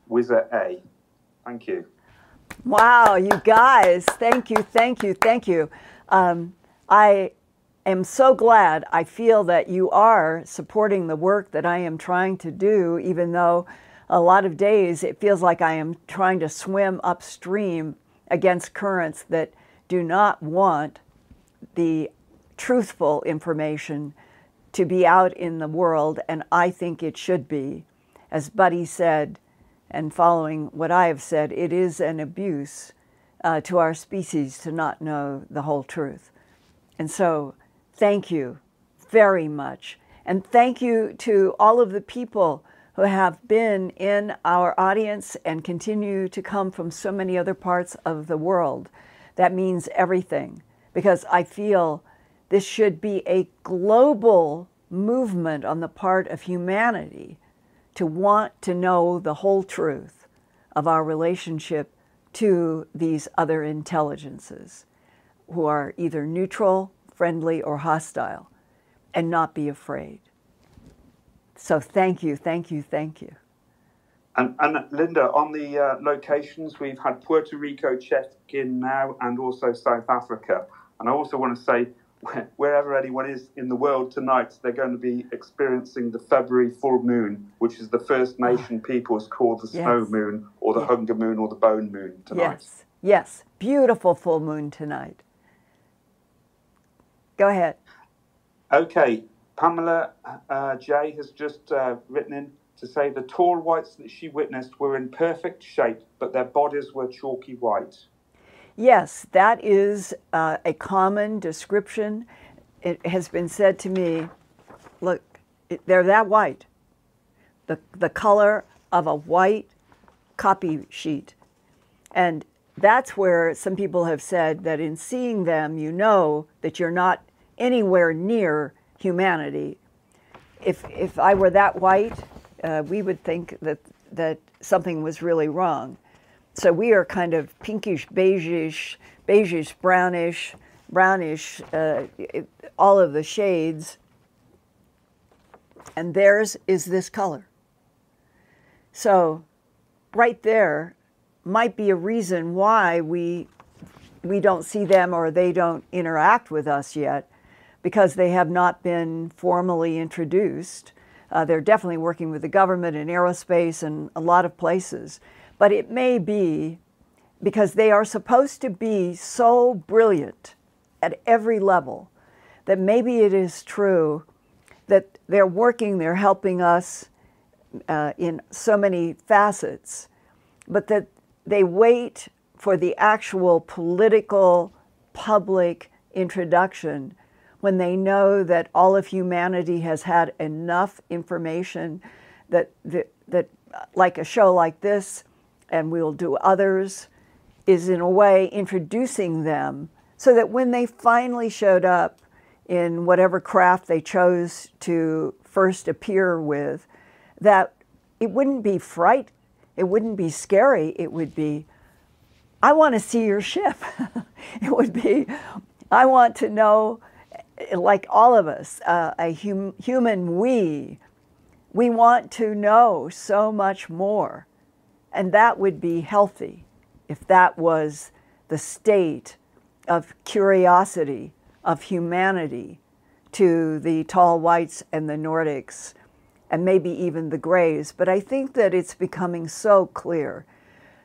Wizard A. Thank you. Wow, you guys, thank you, thank you, thank you. Um, I am so glad I feel that you are supporting the work that I am trying to do, even though a lot of days it feels like I am trying to swim upstream against currents that do not want the truthful information to be out in the world, and I think it should be. As Buddy said, and following what I have said, it is an abuse uh, to our species to not know the whole truth. And so, thank you very much. And thank you to all of the people who have been in our audience and continue to come from so many other parts of the world. That means everything because I feel this should be a global movement on the part of humanity to want to know the whole truth of our relationship to these other intelligences who are either neutral, friendly, or hostile, and not be afraid. So thank you, thank you, thank you. And, and Linda, on the uh, locations, we've had Puerto Rico check in now and also South Africa. And I also want to say, wherever anyone is in the world tonight, they're going to be experiencing the February full moon, which is the First ah. Nation peoples called the yes. snow moon or the hunger moon or the bone moon tonight. Yes, yes, beautiful full moon tonight. Go ahead. Okay, Pamela uh, J has just uh, written in to say the tall whites that she witnessed were in perfect shape, but their bodies were chalky white. Yes, that is uh, a common description. It has been said to me, look, it, they're that white. The, the color of a white copy sheet. And that's where some people have said that in seeing them, you know that you're not anywhere near humanity. If, if I were that white, uh, we would think that, that something was really wrong. So we are kind of pinkish, beigeish, beigeish, brownish, brownish, uh, it, all of the shades. And theirs is this color. So right there might be a reason why we we don't see them or they don't interact with us yet because they have not been formally introduced. Uh, they're definitely working with the government in aerospace and a lot of places. But it may be because they are supposed to be so brilliant at every level that maybe it is true that they're working, they're helping us uh, in so many facets, but that they wait for the actual political public introduction when they know that all of humanity has had enough information that, that, that like a show like this, and we'll do others, is in a way introducing them so that when they finally showed up in whatever craft they chose to first appear with, that it wouldn't be fright, it wouldn't be scary, it would be, I want to see your ship. it would be, I want to know like all of us, uh, a hum, human we, we want to know so much more. And that would be healthy if that was the state of curiosity of humanity to the tall whites and the Nordics, and maybe even the grays. But I think that it's becoming so clear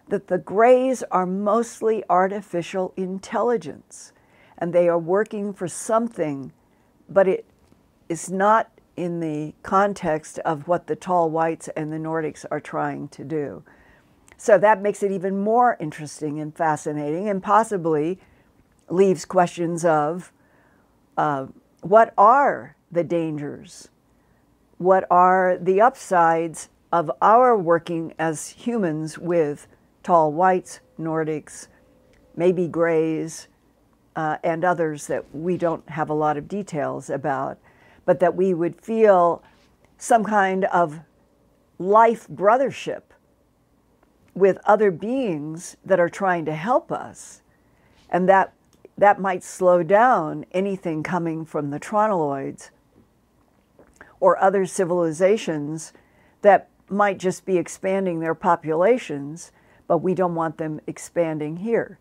that the grays are mostly artificial intelligence and they are working for something, but it is not in the context of what the tall whites and the Nordics are trying to do. So that makes it even more interesting and fascinating, and possibly leaves questions of uh, what are the dangers? What are the upsides of our working as humans with tall whites, Nordics, maybe grays, uh, and others that we don't have a lot of details about, but that we would feel some kind of life brothership with other beings that are trying to help us. And that, that might slow down anything coming from the Tronoloids or other civilizations that might just be expanding their populations, but we don't want them expanding here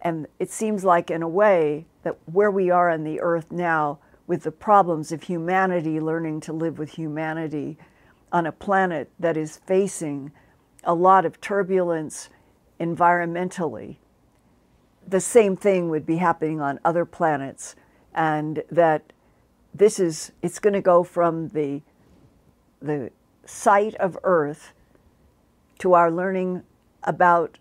And it seems like, in a way, that where we are on the earth now, with the problems of humanity learning to live with humanity on a planet that is facing a lot of turbulence environmentally, the same thing would be happening on other planets, and that this is it's going to go from the the site of Earth to our learning about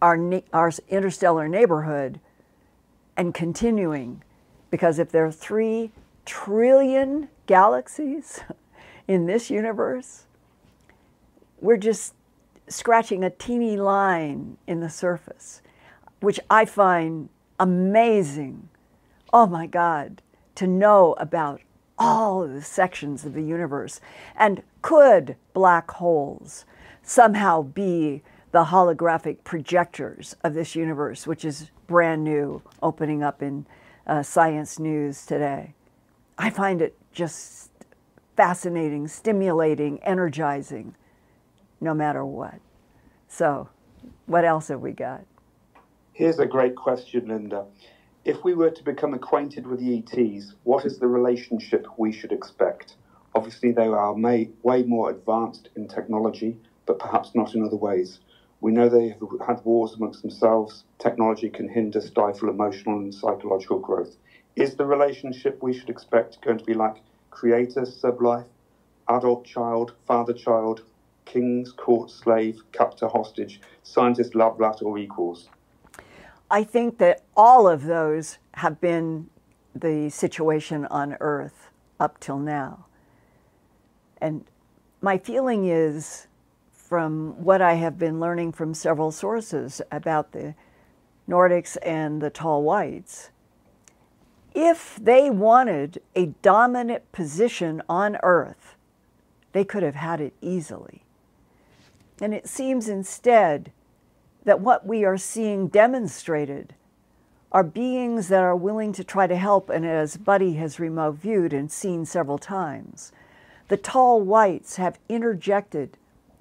our, our interstellar neighborhood and continuing. Because if there are three trillion galaxies in this universe, we're just scratching a teeny line in the surface, which I find amazing. Oh my God, to know about all the sections of the universe. And could black holes somehow be the holographic projectors of this universe, which is brand new, opening up in uh, Science News today? I find it just fascinating, stimulating, energizing, no matter what. So, what else have we got? Here's a great question, Linda. If we were to become acquainted with the ETs, what is the relationship we should expect? Obviously, they are may, way more advanced in technology, but perhaps not in other ways. We know they have had wars amongst themselves. Technology can hinder, stifle emotional and psychological growth. Is the relationship we should expect going to be like creator, sublife, adult child, father child, king's court slave, captor hostage, scientist love rat, or equals? I think that all of those have been the situation on Earth up till now. And my feeling is, from what I have been learning from several sources about the Nordics and the tall whites, if they wanted a dominant position on Earth, they could have had it easily. And it seems instead that what we are seeing demonstrated are beings that are willing to try to help, and as Buddy has remote viewed and seen several times, the tall whites have interjected.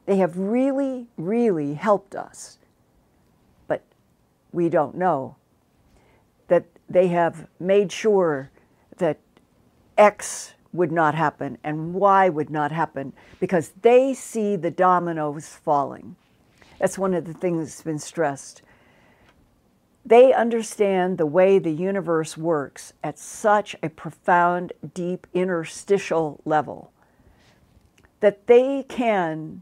They have really, really helped us. But we don't know that they have made sure that X would not happen and why would not happen because they see the dominoes falling. That's one of the things that's been stressed. They understand the way the universe works at such a profound, deep, interstitial level that they can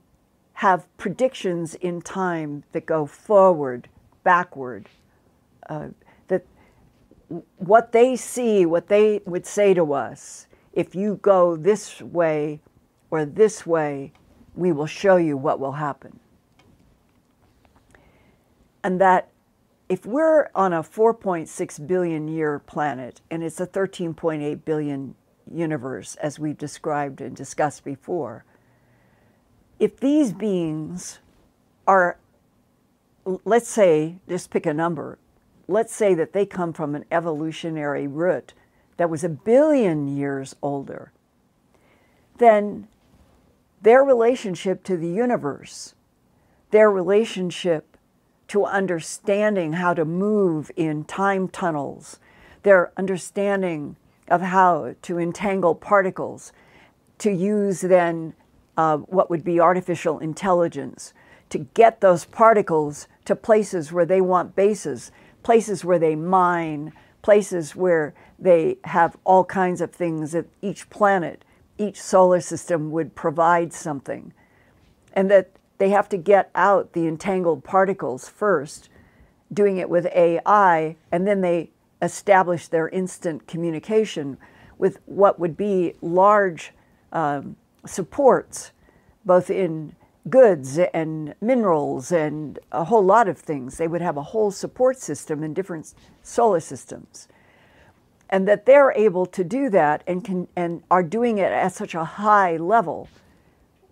have predictions in time that go forward, backward, uh, that what they see, what they would say to us, if you go this way or this way, we will show you what will happen. And that if we're on a 4.6 billion year planet and it's a 13.8 billion universe, as we've described and discussed before, if these beings are, let's say, just pick a number, let's say that they come from an evolutionary root that was a billion years older, then their relationship to the universe, their relationship to understanding how to move in time tunnels, their understanding of how to entangle particles, to use then uh, what would be artificial intelligence to get those particles to places where they want bases, places where they mine, places where they have all kinds of things that each planet, each solar system would provide something. And that they have to get out the entangled particles first, doing it with AI, and then they establish their instant communication with what would be large um, supports, both in goods and minerals and a whole lot of things. They would have a whole support system in different solar systems. And that they're able to do that and, can, and are doing it at such a high level.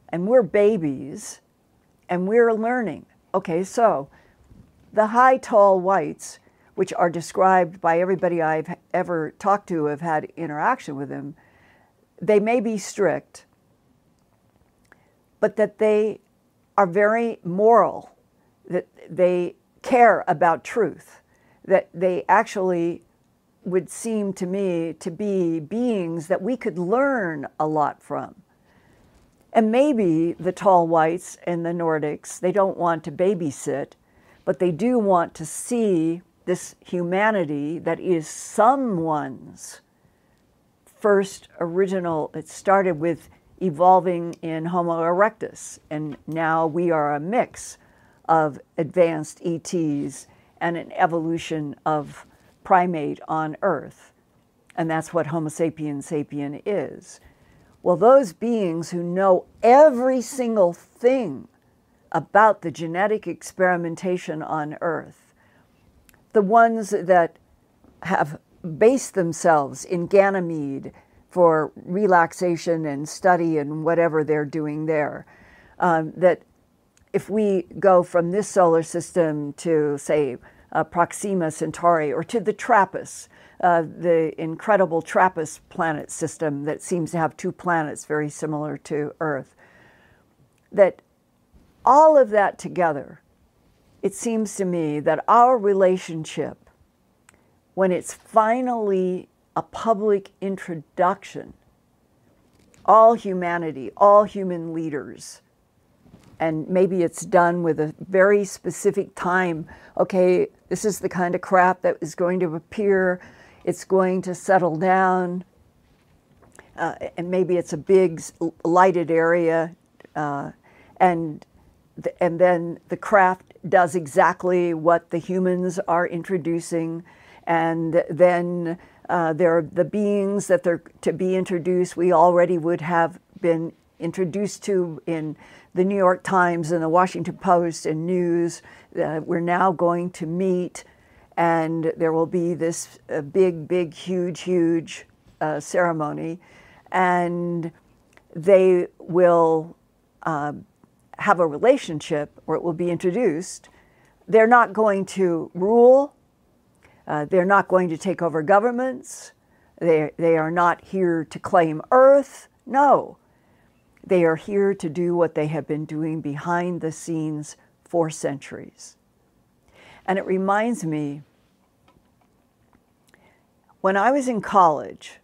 And we're babies and we're learning. Okay, so the high, tall whites, which are described by everybody I've ever talked to, have had interaction with them, they may be strict, but that they are very moral, that they care about truth, that they actually would seem to me to be beings that we could learn a lot from. And maybe the tall whites and the Nordics, they don't want to babysit, but they do want to see this humanity that is someone's first original. It started with evolving in Homo erectus, and now we are a mix of advanced ETs and an evolution of primate on Earth. And that's what Homo sapiens sapien is. Well, those beings who know every single thing about the genetic experimentation on Earth, the ones that have based themselves in Ganymede for relaxation and study and whatever they're doing there, um, that if we go from this solar system to, say, uh, Proxima Centauri or to the TRAPPIST, uh, the incredible TRAPPIST planet system that seems to have two planets very similar to Earth. That all of that together, it seems to me that our relationship, when it's finally a public introduction, all humanity, all human leaders, and maybe it's done with a very specific time. Okay, this is the kind of crap that is going to appear. It's going to settle down, uh, and maybe it's a big lighted area, uh, and and then the craft does exactly what the humans are introducing, and then uh, there are the beings that they're to be introduced. We already would have been introduced to in the New York Times and the Washington Post and news. Uh, we're now going to meet and there will be this uh, big, big, huge, huge uh, ceremony, and they will uh, have a relationship, or it will be introduced. They're not going to rule. Uh, they're not going to take over governments. They, they are not here to claim Earth. No. They are here to do what they have been doing behind the scenes for centuries. And it reminds me when I was in college,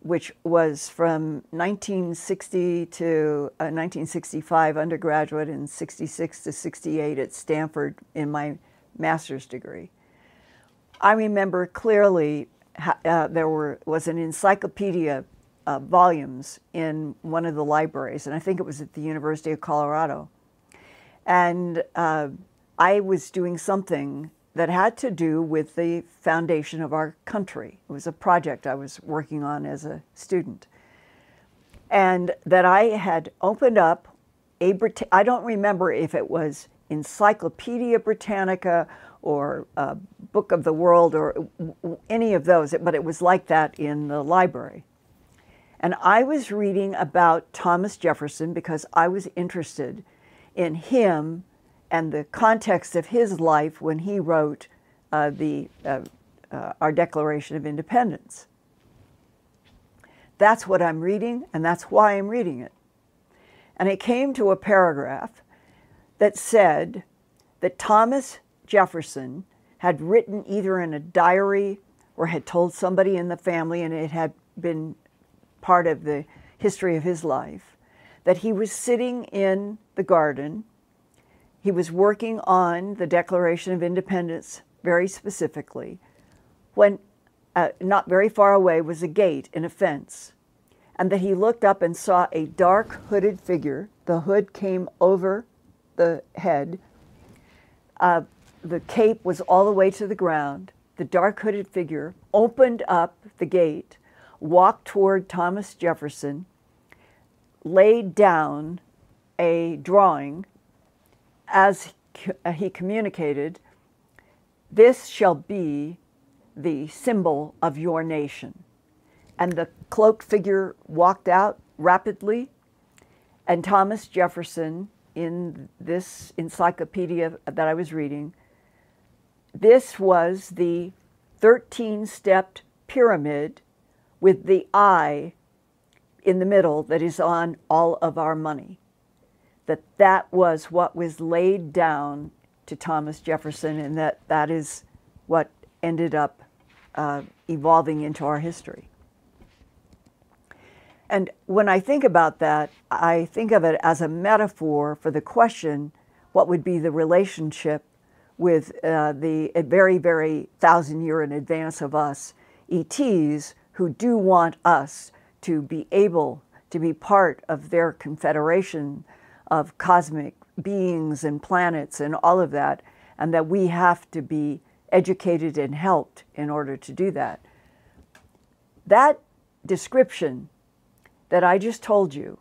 which was from 1960 to uh, 1965 undergraduate and 66 to 68 at Stanford in my master's degree, I remember clearly uh, there were was an encyclopedia uh, volumes in one of the libraries, and I think it was at the University of Colorado. And uh, I was doing something that had to do with the foundation of our country. It was a project I was working on as a student. And that I had opened up a, Brit- I don't remember if it was Encyclopedia Britannica or uh, Book of the World or any of those, but it was like that in the library. And I was reading about Thomas Jefferson because I was interested in him and the context of his life when he wrote uh, the, uh, uh, our Declaration of Independence. That's what I'm reading, and that's why I'm reading it. And it came to a paragraph that said that Thomas Jefferson had written either in a diary or had told somebody in the family, and it had been part of the history of his life, that he was sitting in the garden he was working on the Declaration of Independence very specifically when uh, not very far away was a gate in a fence, and that he looked up and saw a dark hooded figure. The hood came over the head. Uh, the cape was all the way to the ground. The dark hooded figure opened up the gate, walked toward Thomas Jefferson, laid down a drawing as uh, he communicated, this shall be the symbol of your nation. And the cloaked figure walked out rapidly, and Thomas Jefferson, in this encyclopedia that I was reading, this was the 13 stepped pyramid with the eye in the middle that is on all of our money that that was what was laid down to Thomas Jefferson and that that is what ended up uh, evolving into our history. And when I think about that, I think of it as a metaphor for the question what would be the relationship with uh, the very, very thousand year in advance of us ETs who do want us to be able to be part of their confederation of cosmic beings and planets and all of that, and that we have to be educated and helped in order to do that. That description that I just told you,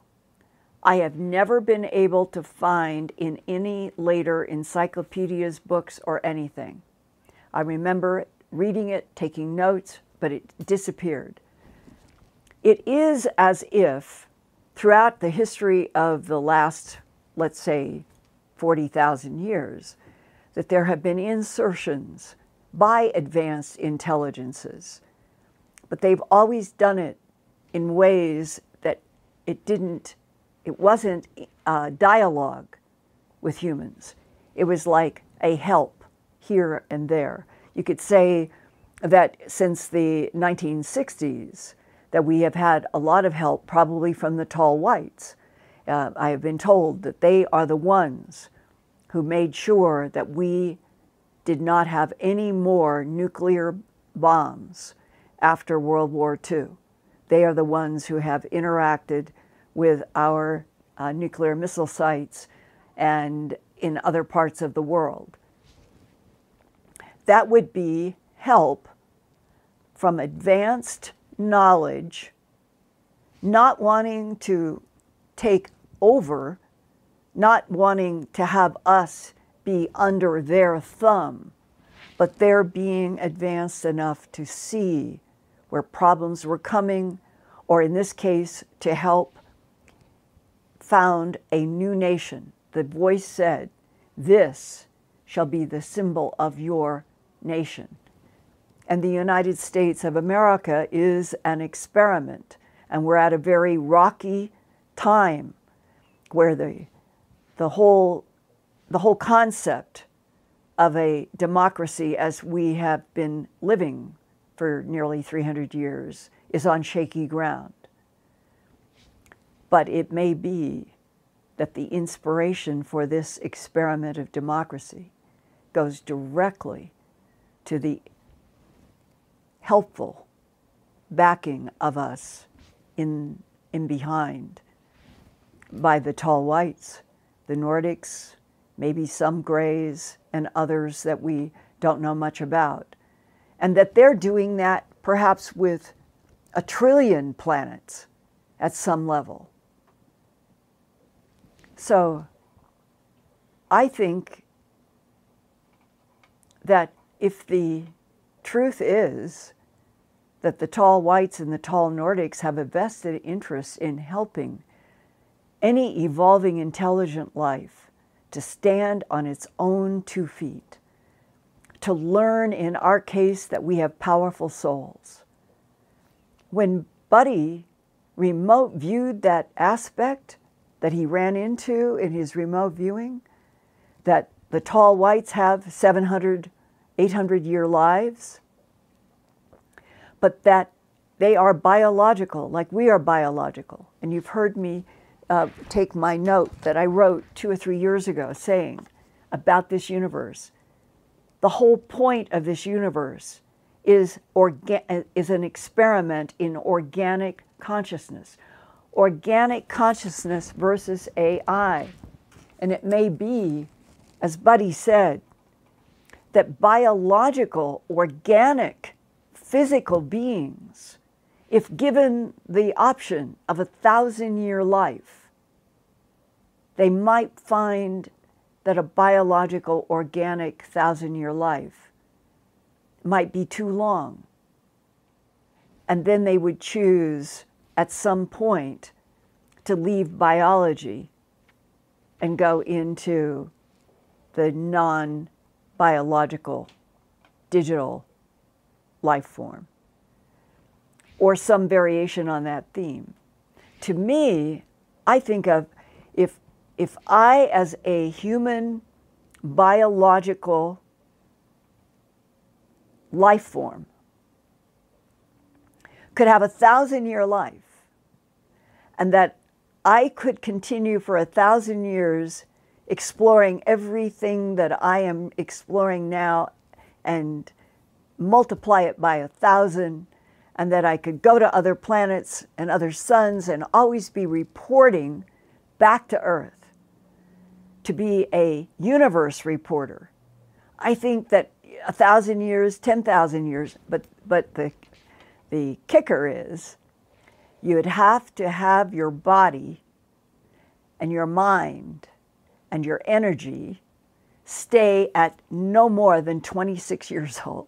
I have never been able to find in any later encyclopedias, books, or anything. I remember reading it, taking notes, but it disappeared. It is as if throughout the history of the last, let's say, 40,000 years, that there have been insertions by advanced intelligences, but they've always done it in ways that it didn't, it wasn't a dialogue with humans. It was like a help here and there. You could say that since the 1960s, that we have had a lot of help, probably from the tall whites. Uh, I have been told that they are the ones who made sure that we did not have any more nuclear bombs after World War II. They are the ones who have interacted with our uh, nuclear missile sites and in other parts of the world. That would be help from advanced knowledge, not wanting to take over, not wanting to have us be under their thumb, but their being advanced enough to see where problems were coming, or in this case, to help found a new nation. The voice said, This shall be the symbol of your nation. And the United States of America is an experiment. And we're at a very rocky time where the, the, whole, the whole concept of a democracy as we have been living for nearly 300 years is on shaky ground. But it may be that the inspiration for this experiment of democracy goes directly to the helpful backing of us in, in behind by the tall whites, the Nordics, maybe some grays, and others that we don't know much about. And that they're doing that perhaps with a trillion planets at some level. So I think that if the truth is that the tall whites and the tall Nordics have a vested interest in helping any evolving intelligent life to stand on its own two feet, to learn in our case that we have powerful souls. When Buddy remote viewed that aspect that he ran into in his remote viewing, that the tall whites have 700, 800 year lives, but that they are biological, like we are biological. And you've heard me uh, take my note that I wrote two or three years ago saying about this universe. The whole point of this universe is, orga- is an experiment in organic consciousness. Organic consciousness versus AI. And it may be, as Buddy said, that biological, organic physical beings, if given the option of a thousand year life, they might find that a biological, organic thousand year life might be too long. And then they would choose at some point to leave biology and go into the non biological digital life form or some variation on that theme. To me, I think of if, if I, as a human biological life form could have a thousand year life and that I could continue for a thousand years exploring everything that I am exploring now and multiply it by a thousand, and that I could go to other planets and other suns and always be reporting back to Earth to be a universe reporter. I think that a thousand years, 10,000 years, but, but the, the kicker is you'd have to have your body and your mind and your energy stay at no more than 26 years old,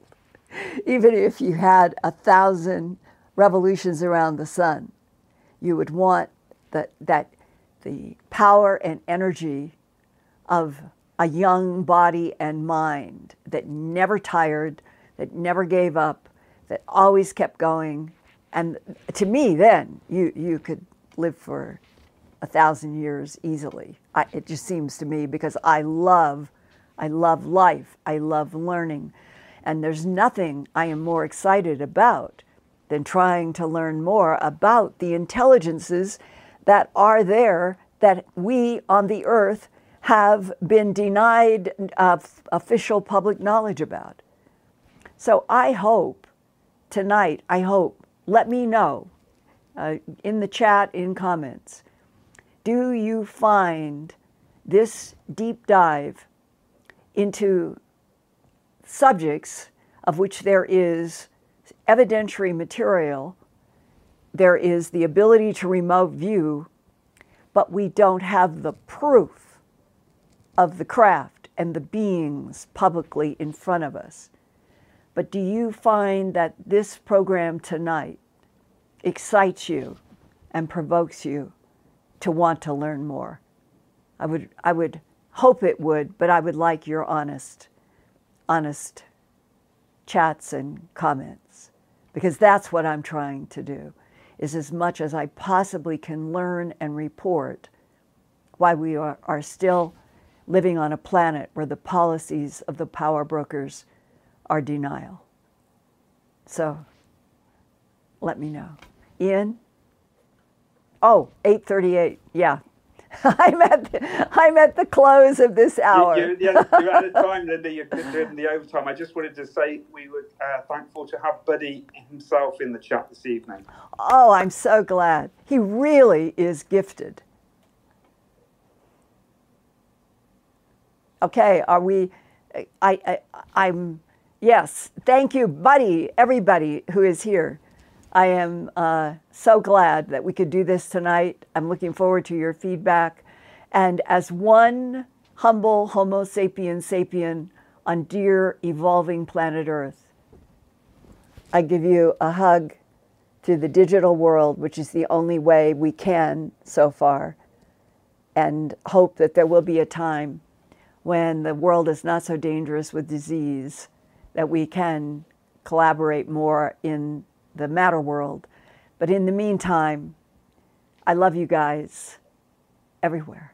even if you had a thousand revolutions around the sun. You would want that, that the power and energy of a young body and mind that never tired, that never gave up, that always kept going. And to me, then, you, you could live for a thousand years easily. I, it just seems to me because I love, I love life. I love learning. And there's nothing I am more excited about than trying to learn more about the intelligences that are there that we on the earth have been denied uh, official public knowledge about. So I hope tonight, I hope, let me know uh, in the chat, in comments, do you find this deep dive into subjects of which there is evidentiary material, there is the ability to remote view, but we don't have the proof of the craft and the beings publicly in front of us. But do you find that this program tonight excites you and provokes you to want to learn more? I would, I would hope it would, but I would like your honest, honest chats and comments because that's what I'm trying to do is as much as I possibly can learn and report why we are, are still living on a planet where the policies of the power brokers are denial. So let me know. Ian? Oh, 838. Yeah. I'm at the, I'm at the close of this hour. You, you, yeah, you're at a time, Linda. You're doing the overtime. I just wanted to say we were uh, thankful to have Buddy himself in the chat this evening. Oh, I'm so glad. He really is gifted. Okay, are we? I, I I'm yes. Thank you, Buddy. Everybody who is here. I am uh, so glad that we could do this tonight. I'm looking forward to your feedback. And as one humble Homo sapien sapien on dear evolving planet Earth, I give you a hug to the digital world, which is the only way we can so far, and hope that there will be a time when the world is not so dangerous with disease that we can collaborate more in the matter world. But in the meantime, I love you guys everywhere.